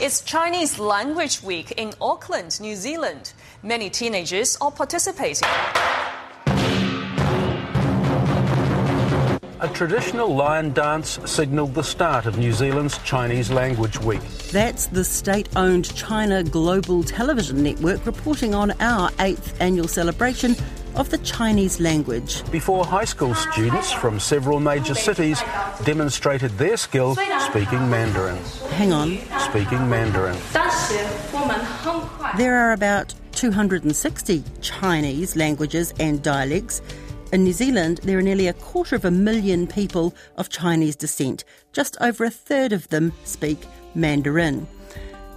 It's Chinese Language Week in Auckland, New Zealand. Many teenagers are participating. A traditional lion dance signalled the start of New Zealand's Chinese Language Week. That's the state owned China Global Television Network reporting on our eighth annual celebration of the Chinese language. Before high school students from several major cities demonstrated their skill speaking Mandarin. Hang on. Speaking Mandarin. There are about 260 Chinese languages and dialects. In New Zealand, there are nearly a quarter of a million people of Chinese descent. Just over a third of them speak Mandarin.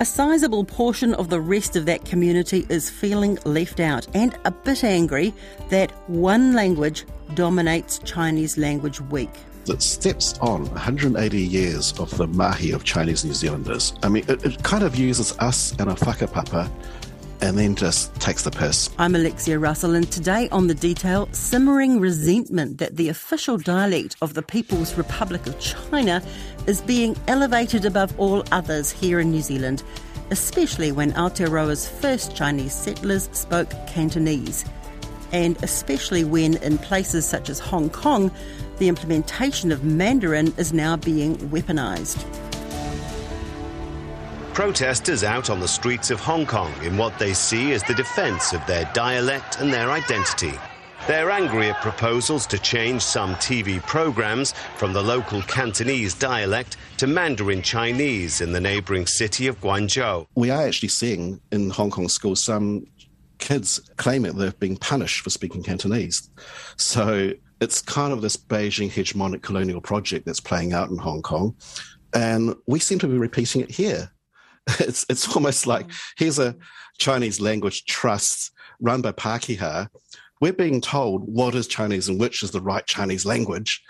A sizable portion of the rest of that community is feeling left out and a bit angry that one language dominates Chinese Language Week. It steps on 180 years of the mahi of Chinese New Zealanders. I mean, it, it kind of uses us and a whakapapa and then just takes the piss. I'm Alexia Russell, and today on The Detail, simmering resentment that the official dialect of the People's Republic of China is being elevated above all others here in New Zealand, especially when Aotearoa's first Chinese settlers spoke Cantonese. And especially when, in places such as Hong Kong, the implementation of Mandarin is now being weaponised. Protesters out on the streets of Hong Kong in what they see as the defence of their dialect and their identity. They're angry at proposals to change some TV programmes from the local Cantonese dialect to Mandarin Chinese in the neighbouring city of Guangzhou. We are actually seeing in Hong Kong schools some kids claiming they're being punished for speaking Cantonese. So it's kind of this Beijing hegemonic colonial project that's playing out in Hong Kong. And we seem to be repeating it here. It's it's almost like mm. here's a Chinese language trust run by Pākehā. We're being told what is Chinese and which is the right Chinese language.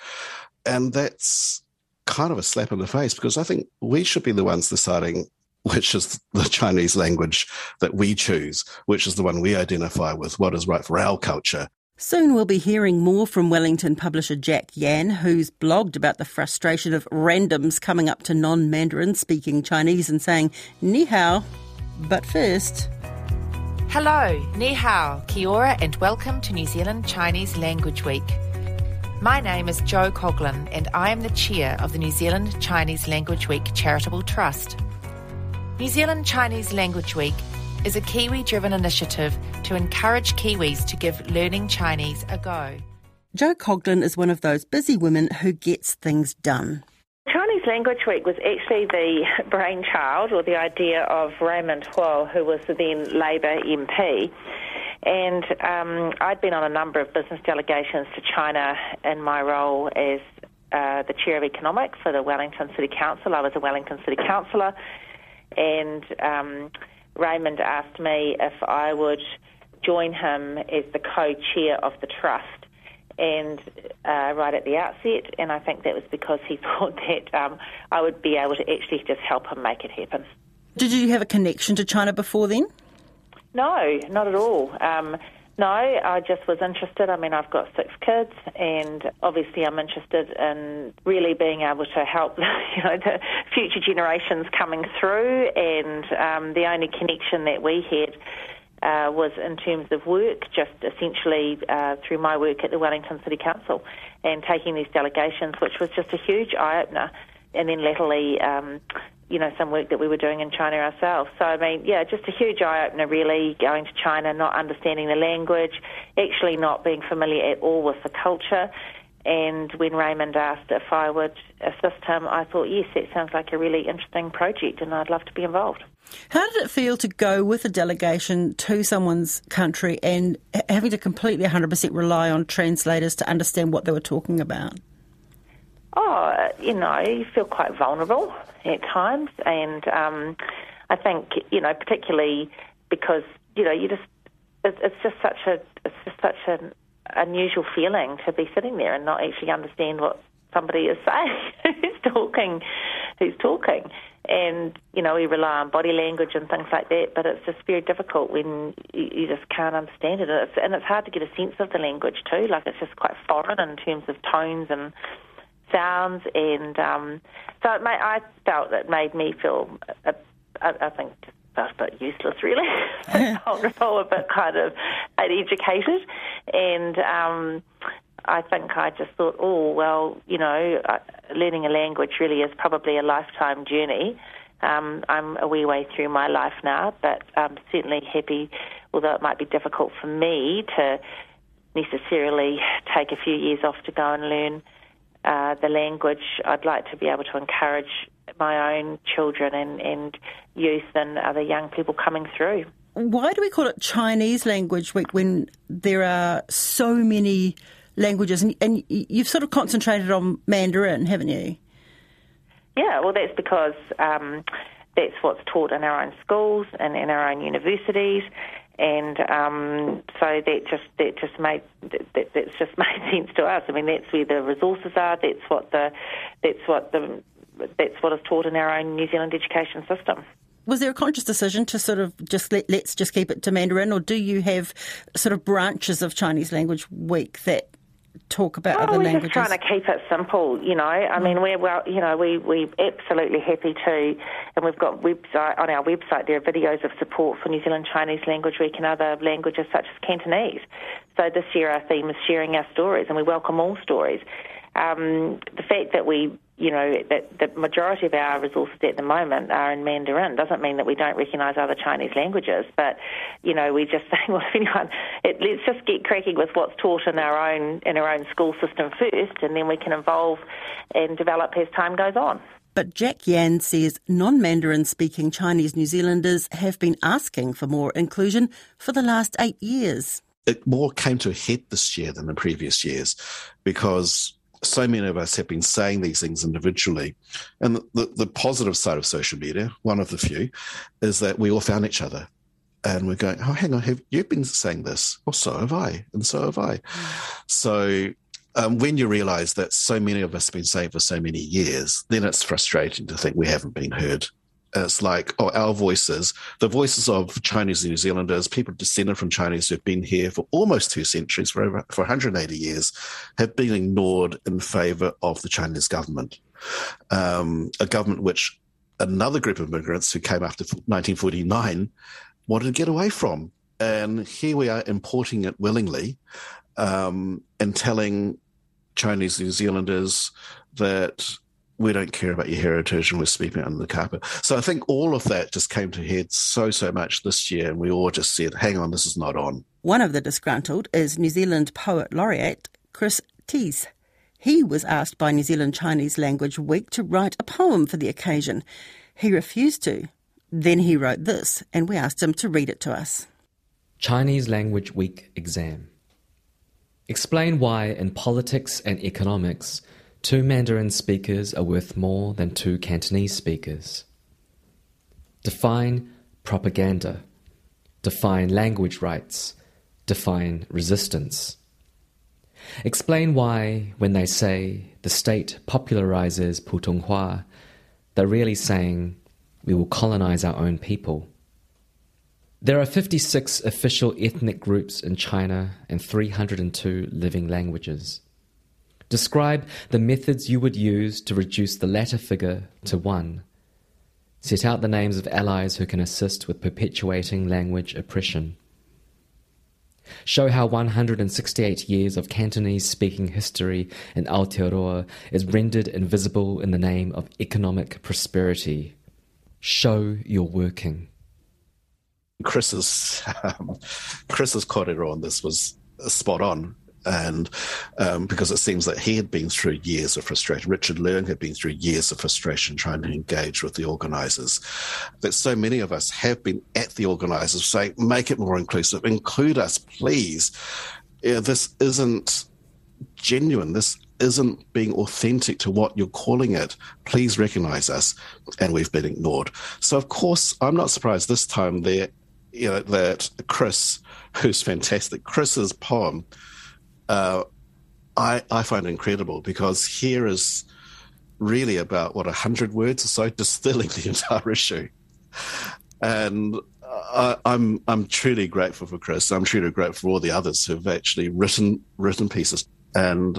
And that's kind of a slap in the face because I think we should be the ones deciding which is the Chinese language that we choose, which is the one we identify with, what is right for our culture. Soon we'll be hearing more from Wellington publisher Jack Yan, who's blogged about the frustration of randoms coming up to non Mandarin speaking Chinese and saying, Ni hao. But first. Hello, Ni hao, kia ora, and welcome to New Zealand Chinese Language Week. My name is Jo Coughlin, and I am the chair of the New Zealand Chinese Language Week Charitable Trust. New Zealand Chinese Language Week is a Kiwi driven initiative to encourage Kiwis to give learning Chinese a go. Jo Coughlin is one of those busy women who gets things done. Chinese Language Week was actually the brainchild or the idea of Raymond Huo, who was the then Labour MP. And um, I'd been on a number of business delegations to China in my role as uh, the chair of economics for the Wellington City Council. I was a Wellington City councillor, and um, Raymond asked me if I would join him as the co-chair of the trust. And uh, right at the outset, and I think that was because he thought that um, I would be able to actually just help him make it happen. Did you have a connection to China before then? No, not at all. Um, no, I just was interested. I mean, I've got six kids, and obviously, I'm interested in really being able to help, you know, the future generations coming through. And um, the only connection that we had uh, was in terms of work, just essentially uh, through my work at the Wellington City Council and taking these delegations, which was just a huge eye opener. And then latterly, um, you know, some work that we were doing in China ourselves. So, I mean, yeah, just a huge eye opener, really, going to China, not understanding the language, actually not being familiar at all with the culture. And when Raymond asked if I would assist him, I thought, yes, that sounds like a really interesting project and I'd love to be involved. How did it feel to go with a delegation to someone's country and having to completely 100% rely on translators to understand what they were talking about? Oh, you know, you feel quite vulnerable at times, and um, I think you know, particularly because you know, you just it, it's just such a it's just such an unusual feeling to be sitting there and not actually understand what somebody is saying, who's talking, who's talking. And, you know, we rely on body language and things like that, but it's just very difficult when you, you just can't understand it. And it's, and it's hard to get a sense of the language too. Like it's just quite foreign in terms of tones and sounds, and um, so it made, I felt it made me feel a, I, I think just a bit useless, really. whole, a bit kind of uneducated, and um, I think I just thought, oh well, you know, uh, learning a language really is probably a lifetime journey. Um, I'm a wee way through my life now, but I'm certainly happy, although it might be difficult for me to necessarily take a few years off to go and learn uh, the language. I'd like to be able to encourage my own children and, and youth and other young people coming through. Why do we call it Chinese Language Week when there are so many languages? And, and you've sort of concentrated on Mandarin, haven't you? Yeah, well, that's because um, that's what's taught in our own schools and in our own universities, and um, so that just that just made that, that's just made sense to us. I mean, that's where the resources are. That's what the that's what the that's what is taught in our own New Zealand education system. Was there a conscious decision to sort of just let, let's just keep it to Mandarin, or do you have sort of branches of Chinese Language Week that talk about oh, other we're languages? just trying to keep it simple, you know. I mean, we're well, you know, we we absolutely happy to, and we've got website on our website. There are videos of support for New Zealand Chinese Language Week and other languages such as Cantonese. So this year our theme is sharing our stories, and we welcome all stories. Um, the fact that we you know, that the majority of our resources at the moment are in Mandarin. Doesn't mean that we don't recognise other Chinese languages, but you know, we're just say, well, if anyone, it, let's just get cracking with what's taught in our own in our own school system first, and then we can evolve and develop as time goes on. But Jack Yan says non Mandarin speaking Chinese New Zealanders have been asking for more inclusion for the last eight years. It more came to a head this year than the previous years because so many of us have been saying these things individually. And the, the, positive side of social media, one of the few, is that we all found each other. And we're going, oh, hang on, have you been saying this? Well, so have I, and so have I. So um, when you realize that so many of us have been saying for so many years, then it's frustrating to think we haven't been heard it's like, oh, our voices, the voices of Chinese New Zealanders, people descended from Chinese who've been here for almost two centuries, for over for 180 years, have been ignored in favour of the Chinese government, um, a government which another group of immigrants who came after 1949 wanted to get away from, and here we are importing it willingly, um, and telling Chinese New Zealanders that we don't care about your heritage and we're sweeping it under the carpet. So I think all of that just came to head so, so much this year. And we all just said, hang on, this is not on. One of the disgruntled is New Zealand Poet Laureate Chris Tse. He was asked by New Zealand Chinese Language Week to write a poem for the occasion. He refused to. Then he wrote this, and we asked him to read it to us. Chinese Language Week exam. Explain why in politics and economics Two Mandarin speakers are worth more than two Cantonese speakers. Define propaganda. Define language rights. Define resistance. Explain why, when they say the state popularizes Putonghua, they're really saying we will colonize our own people. There are 56 official ethnic groups in China and 302 living languages. Describe the methods you would use to reduce the latter figure to one. Set out the names of allies who can assist with perpetuating language oppression. Show how 168 years of Cantonese speaking history in Aotearoa is rendered invisible in the name of economic prosperity. Show you're working. Chris's um, Chris's corridor on this was spot on and um, because it seems that he had been through years of frustration. Richard Leung had been through years of frustration trying to engage with the organisers. That so many of us have been at the organisers saying, make it more inclusive, include us, please. Yeah, this isn't genuine. This isn't being authentic to what you're calling it. Please recognize us. And we've been ignored. So, of course, I'm not surprised this time that, you know, that Chris, who's fantastic, Chris's poem uh, I, I find incredible because here is really about what a hundred words or so distilling the entire issue, and I, I'm I'm truly grateful for Chris. I'm truly grateful for all the others who've actually written written pieces, and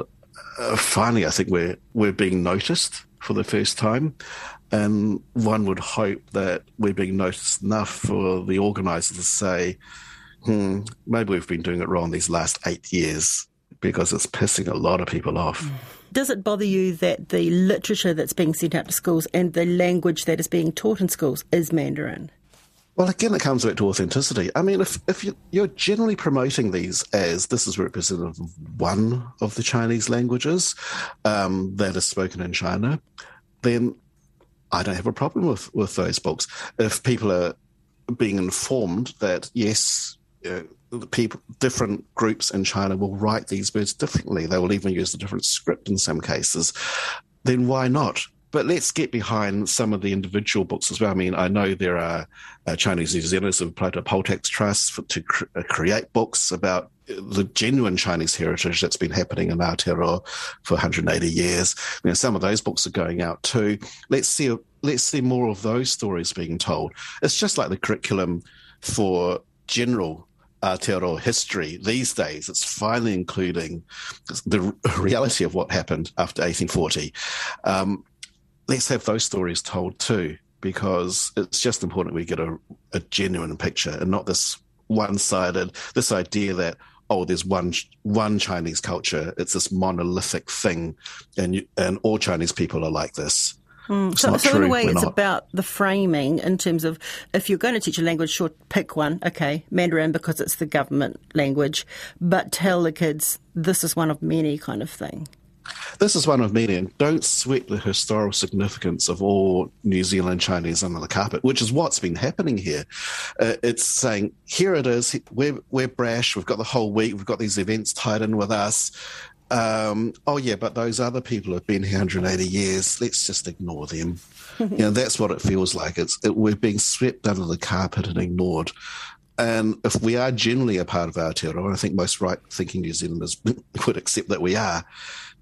uh, finally, I think we're we're being noticed for the first time, and one would hope that we're being noticed enough for the organisers to say, "Hmm, maybe we've been doing it wrong these last eight years." Because it's pissing a lot of people off. Does it bother you that the literature that's being sent out to schools and the language that is being taught in schools is Mandarin? Well, again, it comes back to authenticity. I mean, if, if you're generally promoting these as this is representative of one of the Chinese languages um, that is spoken in China, then I don't have a problem with, with those books. If people are being informed that, yes, uh, people, different groups in China will write these words differently, they will even use a different script in some cases, then why not? But let's get behind some of the individual books as well. I mean, I know there are uh, Chinese New Zealanders who applied to Poll Tax Trust for, to cr- uh, create books about the genuine Chinese heritage that's been happening in Aotearoa for 180 years. You know, some of those books are going out too. Let's see, let's see more of those stories being told. It's just like the curriculum for general Aotearoa history these days. It's finally including the reality of what happened after 1840. Um, let's have those stories told too, because it's just important we get a, a genuine picture and not this one-sided, this idea that oh, there's one one Chinese culture. It's this monolithic thing, and and all Chinese people are like this. Mm. So, so in a way, We're it's not. about the framing in terms of if you're going to teach a language, sure, pick one. Okay, Mandarin because it's the government language, but tell the kids this is one of many kind of thing. This is one of many, and don't sweat the historical significance of all New Zealand Chinese under the carpet, which is what's been happening here. Uh, it's saying, here it is, we're, we're brash, we've got the whole week, we've got these events tied in with us. Um, oh, yeah, but those other people have been here 180 years, let's just ignore them. you know, that's what it feels like. It's it, We're being swept under the carpet and ignored. And if we are generally a part of Aotearoa, and I think most right thinking New Zealanders would accept that we are,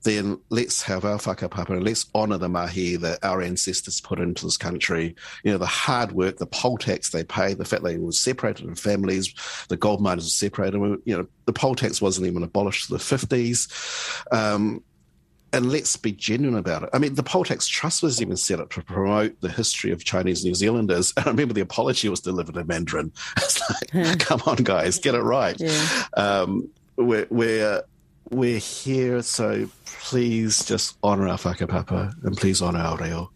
then let's have our whakapapa and let's honour the mahi that our ancestors put into this country. You know, the hard work, the poll tax they pay, the fact they were separated in families, the gold miners were separated. You know, the poll tax wasn't even abolished in the 50s. Um, and let's be genuine about it. I mean, the poll tax trust was even set up to promote the history of Chinese New Zealanders. And I remember the apology was delivered in Mandarin. It's like, come on, guys, get it right. Yeah. Um, we're, we're, we're here, so please just honour our whakapapa and please honour our reo.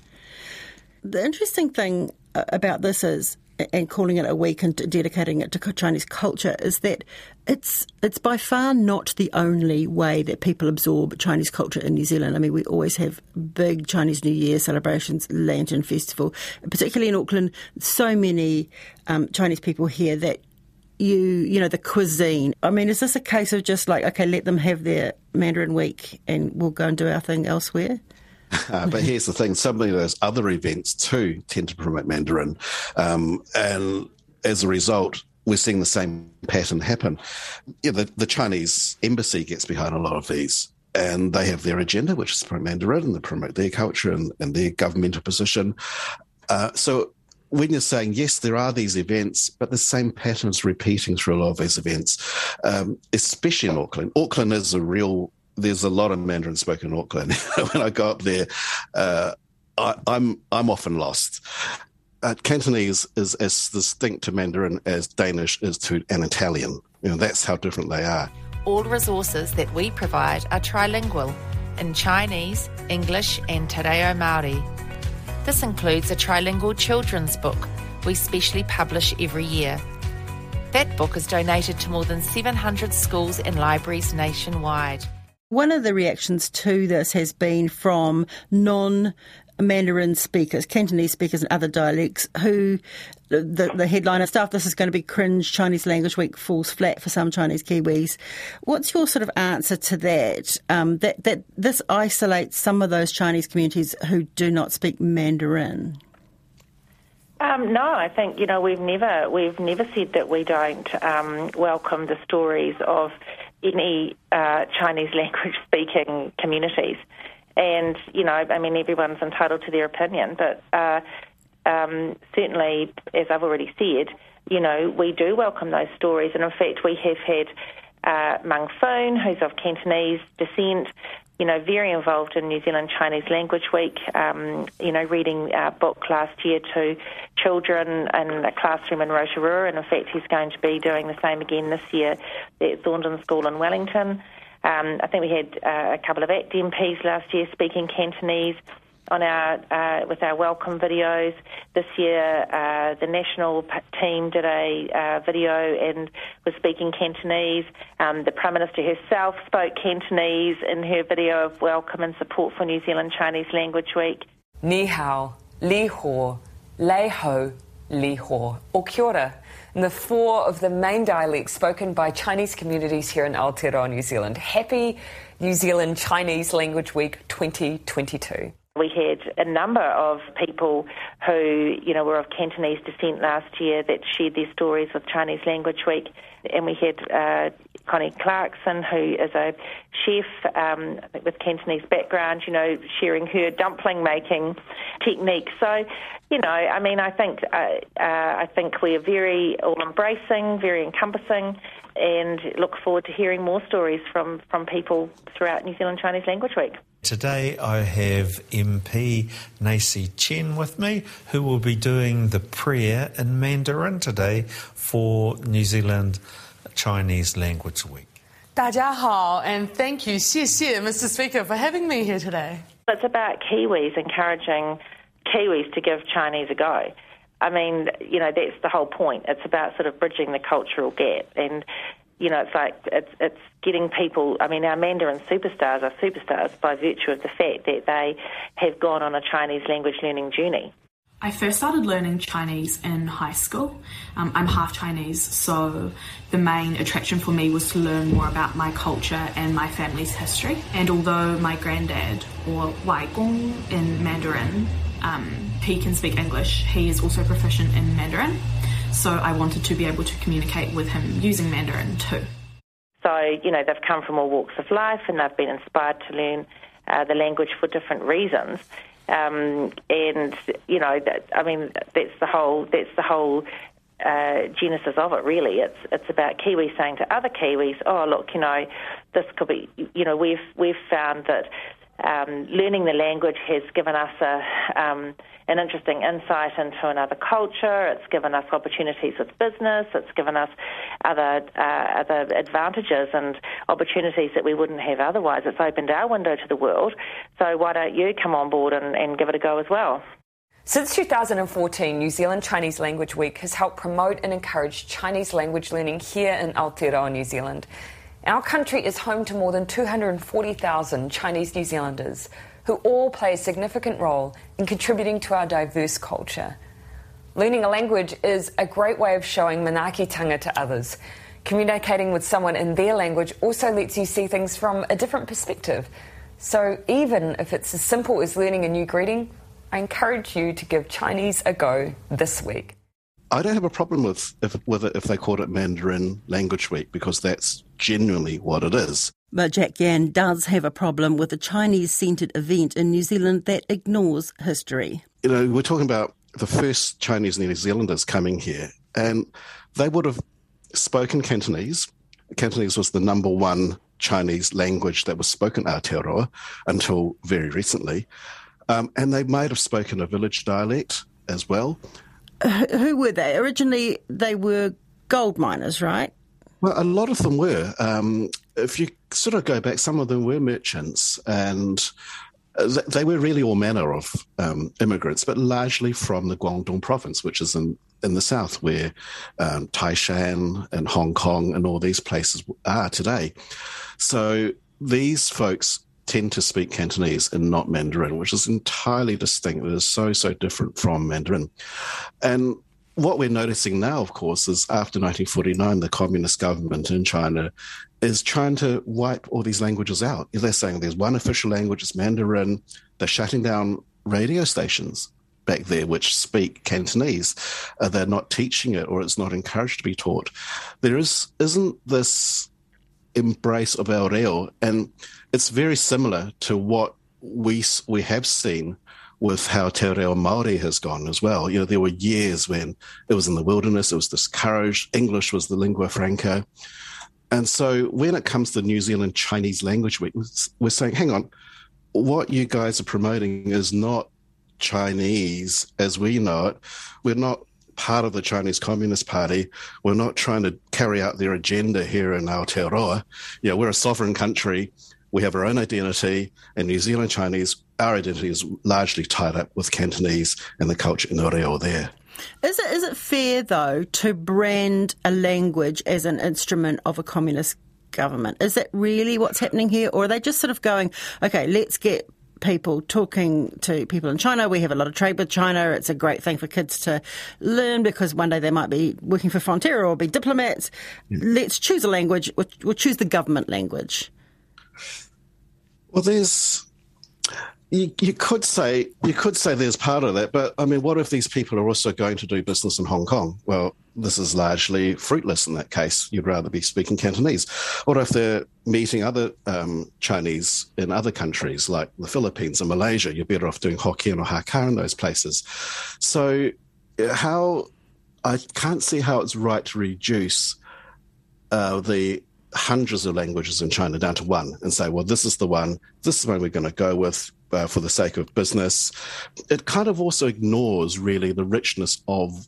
The interesting thing uh, about this is, and calling it a week and dedicating it to Chinese culture, is that it's it's by far not the only way that people absorb Chinese culture in New Zealand. I mean, we always have big Chinese New Year celebrations, Lantern Festival, particularly in Auckland. So many um, Chinese people here that you you know the cuisine. I mean, is this a case of just like okay, let them have their Mandarin week and we'll go and do our thing elsewhere? Uh, but here's the thing: some of those other events too tend to promote Mandarin, um, and as a result, we're seeing the same pattern happen. The, the Chinese embassy gets behind a lot of these and they have their agenda, which is promote Mandarin and they promote their culture and, and their governmental position. Uh, so when you're saying yes, there are these events, but the same patterns repeating through a lot of these events, um, especially in Auckland. Auckland is a real. There's a lot of Mandarin spoken in Auckland. when I go up there, uh, I, am I'm, I'm often lost. Uh, Cantonese is as distinct to Mandarin as Danish is to an Italian. You know, that's how different they are. All resources that we provide are trilingual in Chinese, English, and Te Reo Māori this includes a trilingual children's book we specially publish every year. That book is donated to more than 700 schools and libraries nationwide. One of the reactions to this has been from non Mandarin speakers, Cantonese speakers, and other dialects who the, the headliner stuff, this is going to be cringe, Chinese language week falls flat for some Chinese Kiwis. What's your sort of answer to that? Um, that, that this isolates some of those Chinese communities who do not speak Mandarin? Um, no, I think you know we've never we've never said that we don't um, welcome the stories of any uh, Chinese language speaking communities. And, you know, I mean, everyone's entitled to their opinion, but uh, um, certainly, as I've already said, you know, we do welcome those stories. And in fact, we have had uh, Meng Foon, who's of Cantonese descent, you know, very involved in New Zealand Chinese Language Week, um, you know, reading our book last year to children in a classroom in Rotorua, and in fact, he's going to be doing the same again this year at Thorndon School in Wellington. Um, I think we had uh, a couple of ACT MPs last year speaking Cantonese on our uh, with our welcome videos. This year, uh, the national team did a uh, video and was speaking Cantonese. Um, the Prime Minister herself spoke Cantonese in her video of welcome and support for New Zealand Chinese Language Week. Ni hao, li ho, lei ho, li ho, or kia ora. And the four of the main dialects spoken by Chinese communities here in Aotearoa, New Zealand. Happy New Zealand Chinese Language Week 2022. We had a number of people who, you know, were of Cantonese descent last year that shared their stories with Chinese Language Week. And we had uh, Connie Clarkson, who is a chef um, with Cantonese background, you know, sharing her dumpling making technique. So, you know, I mean, I think uh, uh, I think we are very all embracing, very encompassing, and look forward to hearing more stories from from people throughout New Zealand Chinese Language Week. Today I have MP Naisi Chen with me, who will be doing the prayer in Mandarin today for New Zealand Chinese Language Week. 大家好, and thank you, 谢谢, Mr. Speaker, for having me here today. It's about Kiwis encouraging Kiwis to give Chinese a go. I mean, you know, that's the whole point. It's about sort of bridging the cultural gap. And you know, it's like it's it's getting people. I mean, our Mandarin superstars are superstars by virtue of the fact that they have gone on a Chinese language learning journey. I first started learning Chinese in high school. Um, I'm half Chinese, so the main attraction for me was to learn more about my culture and my family's history. And although my granddad, or Wai Gong in Mandarin, um, he can speak English, he is also proficient in Mandarin so I wanted to be able to communicate with him using Mandarin too. So, you know, they've come from all walks of life and they've been inspired to learn uh, the language for different reasons. Um, and, you know, that, I mean, that's the whole, that's the whole uh, genesis of it, really. It's it's about Kiwis saying to other Kiwis, "Oh, look, you know, this could be." You know, we've we've found that um, learning the language has given us a um, an interesting insight into another culture. It's given us opportunities with business. It's given us other uh, other advantages and opportunities that we wouldn't have otherwise. It's opened our window to the world. So why don't you come on board and, and give it a go as well? Since 2014, New Zealand Chinese Language Week has helped promote and encourage Chinese language learning here in Aotearoa, New Zealand. Our country is home to more than 240,000 Chinese New Zealanders who all play a significant role in contributing to our diverse culture. Learning a language is a great way of showing manaakitanga to others. Communicating with someone in their language also lets you see things from a different perspective. So, even if it's as simple as learning a new greeting, I encourage you to give Chinese a go this week. I don't have a problem with if, with it if they called it Mandarin Language Week because that's genuinely what it is. But Jack Yan does have a problem with a Chinese centred event in New Zealand that ignores history. You know, we're talking about the first Chinese New Zealanders coming here, and they would have spoken Cantonese. Cantonese was the number one Chinese language that was spoken at Aotearoa until very recently. Um, and they might have spoken a village dialect as well. Who were they? Originally, they were gold miners, right? Well, a lot of them were. Um, if you sort of go back, some of them were merchants, and they were really all manner of um, immigrants, but largely from the Guangdong province, which is in, in the south, where um, Taishan and Hong Kong and all these places are today. So these folks tend to speak Cantonese and not Mandarin, which is entirely distinct. It is so, so different from Mandarin. And what we're noticing now, of course, is after 1949, the communist government in China is trying to wipe all these languages out. They're saying there's one official language, it's Mandarin. They're shutting down radio stations back there which speak Cantonese. Uh, they're not teaching it or it's not encouraged to be taught. There is, isn't this embrace of our reo, and it's very similar to what we we have seen with how Te Reo Māori has gone as well. You know, there were years when it was in the wilderness, it was discouraged, English was the lingua franca. And so when it comes to New Zealand Chinese Language we're saying, hang on, what you guys are promoting is not Chinese as we know it. We're not part of the Chinese Communist Party. We're not trying to carry out their agenda here in Aotearoa. Yeah, we're a sovereign country. We have our own identity, and New Zealand Chinese, our identity is largely tied up with Cantonese and the culture in the reo there. Is it is it fair though to brand a language as an instrument of a communist government? Is that really what's happening here, or are they just sort of going, okay, let's get people talking to people in China. We have a lot of trade with China. It's a great thing for kids to learn because one day they might be working for Fonterra or be diplomats. Mm. Let's choose a language. We'll, we'll choose the government language. Well, there's you, you, could say you could say there's part of that, but I mean, what if these people are also going to do business in Hong Kong? Well, this is largely fruitless in that case. You'd rather be speaking Cantonese. Or if they're meeting other um, Chinese in other countries like the Philippines and Malaysia, you're better off doing Hokkien or Hakka in those places. So, how I can't see how it's right to reduce uh, the hundreds of languages in China down to one and say, well, this is the one, this is the one we're going to go with uh, for the sake of business. It kind of also ignores really the richness of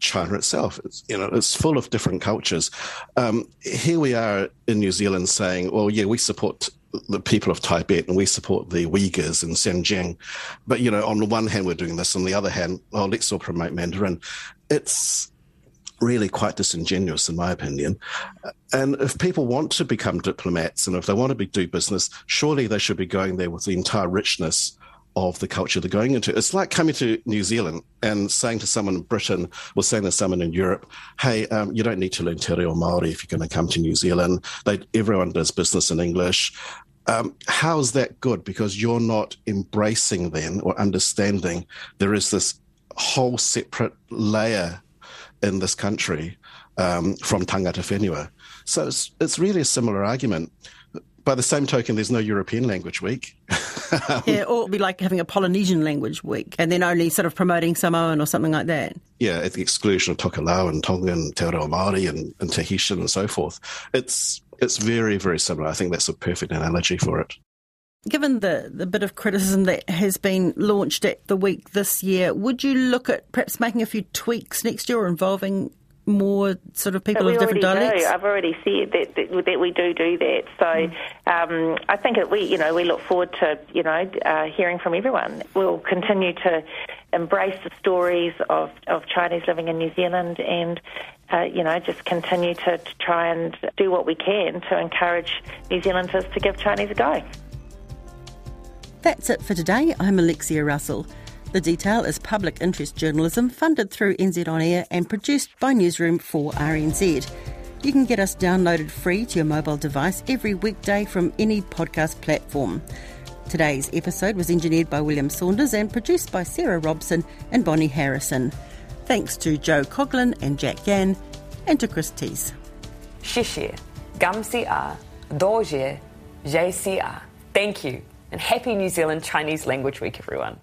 China itself. It's, you know, it's full of different cultures. Um, here we are in New Zealand saying, well, yeah, we support the people of Tibet and we support the Uyghurs in Xinjiang. But, you know, on the one hand, we're doing this. On the other hand, oh, let's all promote Mandarin. It's really quite disingenuous, in my opinion. And if people want to become diplomats and if they want to be, do business, surely they should be going there with the entire richness of the culture they're going into. It's like coming to New Zealand and saying to someone in Britain or saying to someone in Europe, hey, um, you don't need to learn Te Reo Māori if you're going to come to New Zealand. They, everyone does business in English. Um, how is that good? Because you're not embracing then or understanding there is this whole separate layer in this country um, from tangata whenua. So it's, it's really a similar argument. By the same token, there's no European Language Week. yeah, or it'd be like having a Polynesian Language Week and then only sort of promoting Samoan or something like that. Yeah, at the exclusion of Tokelau and Tongan, Te Reo Māori and, and Tahitian and so forth. It's it's very, very similar. I think that's a perfect analogy for it. Given the, the bit of criticism that has been launched at the week this year, would you look at perhaps making a few tweaks next year involving more sort of people of different dialects? Do. I've already said that, that, that we do do that. So mm. um, I think that we, you know, we look forward to, you know, uh, hearing from everyone. We'll continue to embrace the stories of, of Chinese living in New Zealand and, uh, you know, just continue to, to try and do what we can to encourage New Zealanders to give Chinese a go. That's it for today. I'm Alexia Russell. The Detail is public interest journalism funded through NZ On Air and produced by Newsroom for RNZ. You can get us downloaded free to your mobile device every weekday from any podcast platform. Today's episode was engineered by William Saunders and produced by Sarah Robson and Bonnie Harrison. Thanks to Jo Coughlin and Jack Yan, and to Chris Tse. Shishir, Gamsi Doje, JCR. Thank you and happy New Zealand Chinese Language Week, everyone.